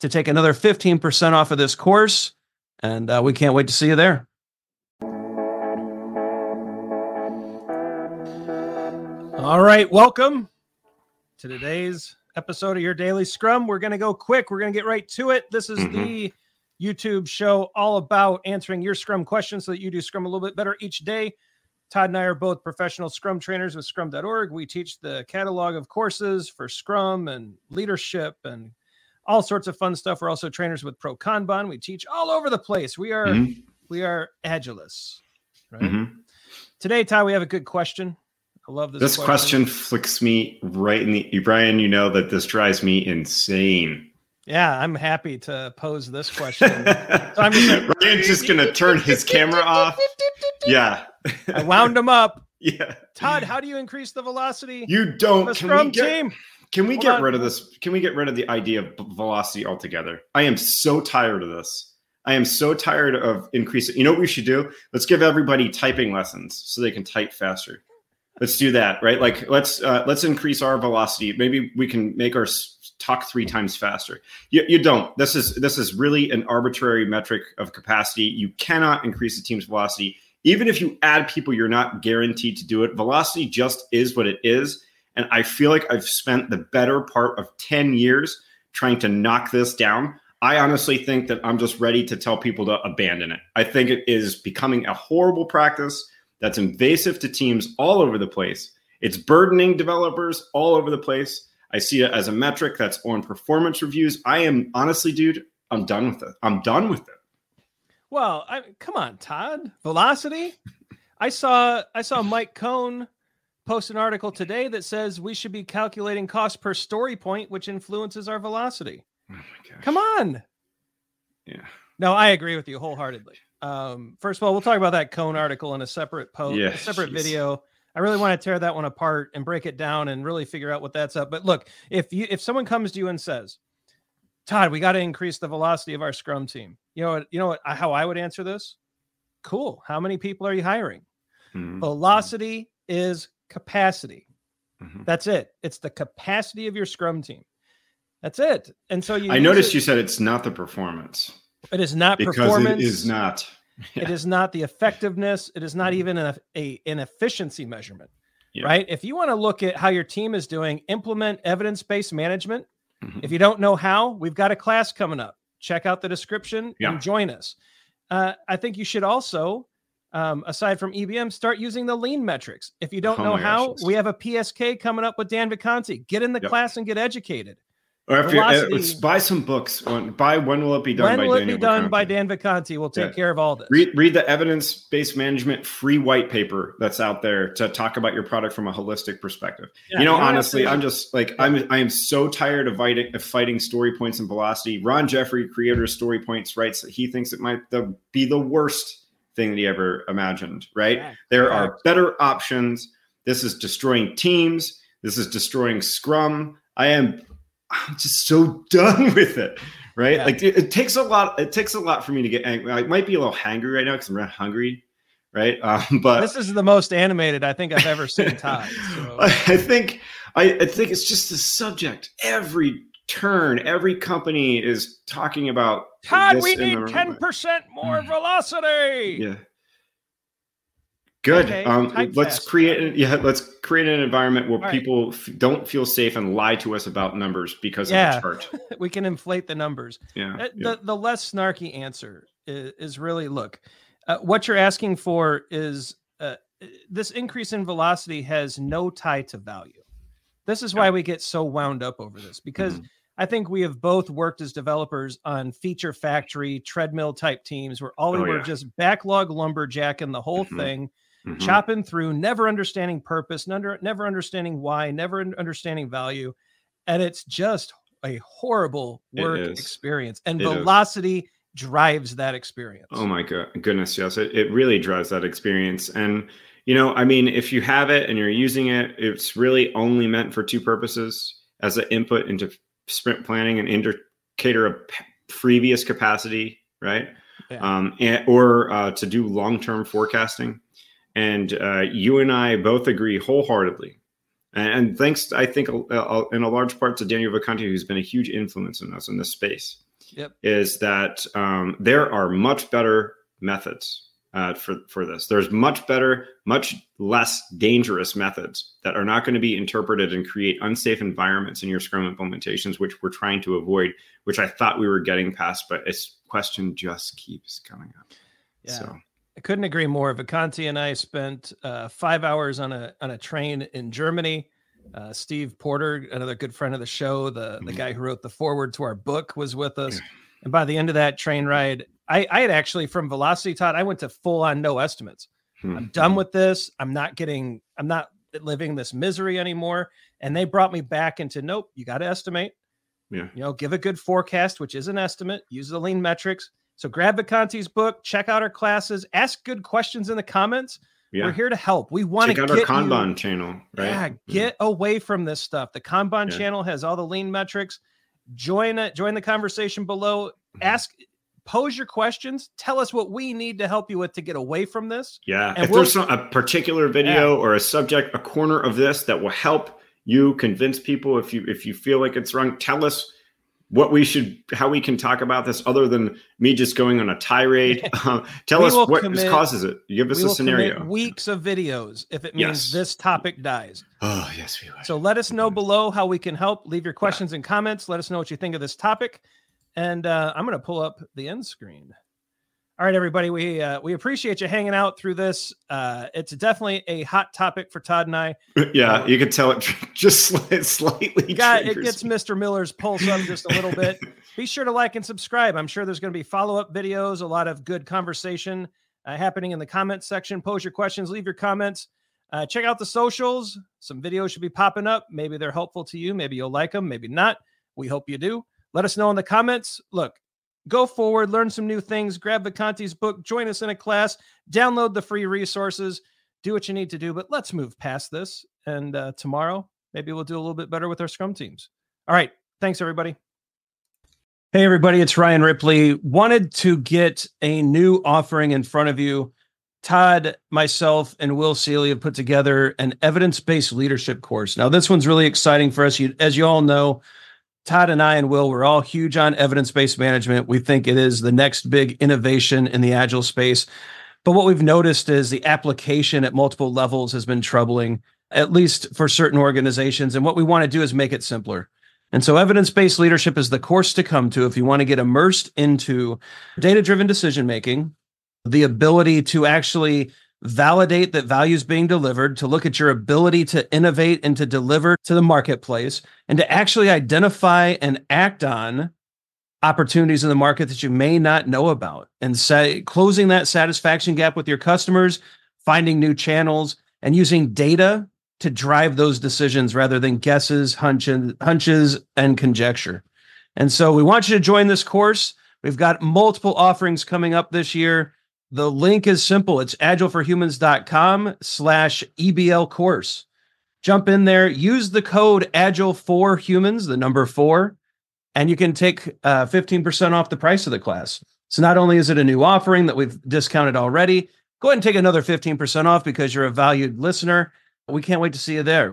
to take another 15% off of this course. And uh, we can't wait to see you there. All right. Welcome to today's episode of your daily scrum. We're going to go quick. We're going to get right to it. This is mm-hmm. the YouTube show all about answering your scrum questions so that you do scrum a little bit better each day. Todd and I are both professional scrum trainers with scrum.org. We teach the catalog of courses for scrum and leadership and all sorts of fun stuff. We're also trainers with Pro Kanban. We teach all over the place. We are mm-hmm. we are agilists. Right? Mm-hmm. Today, Ty, we have a good question. I love this. This question. question flicks me right in the Brian. You know that this drives me insane. Yeah, I'm happy to pose this question. so I'm just like, Ryan's just gonna turn his camera off. Yeah, I wound him up. Yeah, Todd, how do you increase the velocity? You don't. Scrum get, team. Can we Hold get on. rid of this? Can we get rid of the idea of velocity altogether? I am so tired of this. I am so tired of increasing. You know what we should do? Let's give everybody typing lessons so they can type faster. Let's do that, right? Like let's uh, let's increase our velocity. Maybe we can make our talk three times faster. You, you don't. This is this is really an arbitrary metric of capacity. You cannot increase the team's velocity. Even if you add people, you're not guaranteed to do it. Velocity just is what it is. And I feel like I've spent the better part of 10 years trying to knock this down. I honestly think that I'm just ready to tell people to abandon it. I think it is becoming a horrible practice that's invasive to teams all over the place. It's burdening developers all over the place. I see it as a metric that's on performance reviews. I am honestly, dude, I'm done with it. I'm done with it. Well, I, come on, Todd. Velocity. I saw I saw Mike Cohn post an article today that says we should be calculating cost per story point, which influences our velocity. Oh Come on. Yeah. No, I agree with you wholeheartedly. Um, first of all, we'll talk about that Cohn article in a separate post, yeah, a separate geez. video. I really want to tear that one apart and break it down and really figure out what that's up. But look, if you if someone comes to you and says, Todd, we got to increase the velocity of our scrum team. You know what, you know what how I would answer this? Cool. How many people are you hiring? Mm-hmm. Velocity is capacity. Mm-hmm. That's it. It's the capacity of your scrum team. That's it. And so you I noticed it. you said it's not the performance. It is not because performance. It is not. Yeah. It is not the effectiveness. It is not mm-hmm. even a, a an efficiency measurement. Yeah. Right? If you want to look at how your team is doing, implement evidence-based management. Mm-hmm. If you don't know how, we've got a class coming up. Check out the description yeah. and join us. Uh, I think you should also um, aside from EBM, start using the lean metrics. If you don't oh know how, gosh, we have a PSK coming up with Dan Vacanti. Get in the yep. class and get educated. Or if Velocity, you uh, buy some books. Buy when will it be done? When will it be done by Dan Vacanti? We'll take yeah. care of all this. Read, read the evidence based management free white paper that's out there to talk about your product from a holistic perspective. Yeah, you know, honestly, I'm just like I'm. I am so tired of fighting, of fighting story points and velocity. Ron Jeffries, creator of Story Points, writes that he thinks it might the, be the worst thing that he ever imagined, right? Yeah, there are better options. This is destroying teams. This is destroying Scrum. I am I'm just so done with it. Right. Yeah. Like it, it, takes a lot, it takes a lot for me to get angry. I might be a little hangry right now because I'm hungry. right? Um, but this is the most animated I think I've ever seen Todd. So. I think I, I think it's just the subject. Every turn, every company is talking about Todd. We need ten percent more mm. velocity. Yeah. Good. Okay, um, let's fast. create. Yeah, let's create an environment where All people right. f- don't feel safe and lie to us about numbers because yeah. of the chart. we can inflate the numbers. Yeah. Uh, the yeah. the less snarky answer is, is really look. Uh, what you're asking for is uh, this increase in velocity has no tie to value. This is why we get so wound up over this because mm-hmm. I think we have both worked as developers on feature factory treadmill type teams where all we oh, were yeah. just backlog lumberjacking the whole mm-hmm. thing mm-hmm. chopping through, never understanding purpose, never, never understanding why, never understanding value. And it's just a horrible work experience. And it velocity is. drives that experience. Oh my God, goodness, yes. It, it really drives that experience. And, you know, I mean, if you have it and you're using it, it's really only meant for two purposes as an input into sprint planning and indicator of previous capacity, right? Yeah. Um, and, or uh, to do long term forecasting. And uh, you and I both agree wholeheartedly. And, and thanks, I think, uh, uh, in a large part to Daniel Vacanti, who's been a huge influence in us in this space, yep. is that um, there are much better methods uh, for, for this. There's much better, much less dangerous methods that are not going to be interpreted and create unsafe environments in your Scrum implementations, which we're trying to avoid, which I thought we were getting past, but this question just keeps coming up. Yeah. So. I couldn't agree more. Vacanti and I spent uh, five hours on a on a train in Germany. Uh, Steve Porter, another good friend of the show, the the guy who wrote the foreword to our book, was with us. And by the end of that train ride, I, I had actually from Velocity Todd, I went to full on no estimates. Hmm. I'm done with this. I'm not getting. I'm not living this misery anymore. And they brought me back into nope. You got to estimate. Yeah. You know, give a good forecast, which is an estimate. Use the lean metrics so grab Vacanti's book, check out our classes, ask good questions in the comments. Yeah. We're here to help. We want to get our Kanban you, channel, right? Yeah, get yeah. away from this stuff. The Kanban yeah. channel has all the lean metrics. Join it, join the conversation below. Mm-hmm. Ask pose your questions. Tell us what we need to help you with to get away from this. Yeah. And if we'll, there's some, a particular video yeah. or a subject, a corner of this that will help you convince people if you if you feel like it's wrong, tell us what we should how we can talk about this other than me just going on a tirade uh, tell us what commit, causes it give us a scenario weeks of videos if it means yes. this topic dies oh yes we will so let us know below how we can help leave your questions and comments let us know what you think of this topic and uh, i'm going to pull up the end screen all right, everybody. We uh, we appreciate you hanging out through this. Uh, it's definitely a hot topic for Todd and I. Yeah, uh, you can tell it just slightly. Yeah, it gets Mr. Miller's pulse up just a little bit. Be sure to like and subscribe. I'm sure there's going to be follow up videos, a lot of good conversation uh, happening in the comments section. Pose your questions, leave your comments. Uh, check out the socials. Some videos should be popping up. Maybe they're helpful to you. Maybe you'll like them. Maybe not. We hope you do. Let us know in the comments. Look, go forward, learn some new things, grab Vacanti's book, join us in a class, download the free resources, do what you need to do. But let's move past this. And uh, tomorrow, maybe we'll do a little bit better with our scrum teams. All right. Thanks, everybody. Hey, everybody. It's Ryan Ripley. Wanted to get a new offering in front of you. Todd, myself, and Will Seeley have put together an evidence based leadership course. Now, this one's really exciting for us. You, as you all know, Todd and I and Will, we're all huge on evidence based management. We think it is the next big innovation in the agile space. But what we've noticed is the application at multiple levels has been troubling, at least for certain organizations. And what we want to do is make it simpler. And so, evidence based leadership is the course to come to if you want to get immersed into data driven decision making, the ability to actually validate that value is being delivered, to look at your ability to innovate and to deliver to the marketplace, and to actually identify and act on opportunities in the market that you may not know about, and say, closing that satisfaction gap with your customers, finding new channels, and using data to drive those decisions rather than guesses, hunches, hunches, and conjecture. And so we want you to join this course. We've got multiple offerings coming up this year. The link is simple. It's agileforhumans.com slash EBL course. Jump in there, use the code agile for humans, the number four, and you can take uh, 15% off the price of the class. So not only is it a new offering that we've discounted already, go ahead and take another 15% off because you're a valued listener. We can't wait to see you there.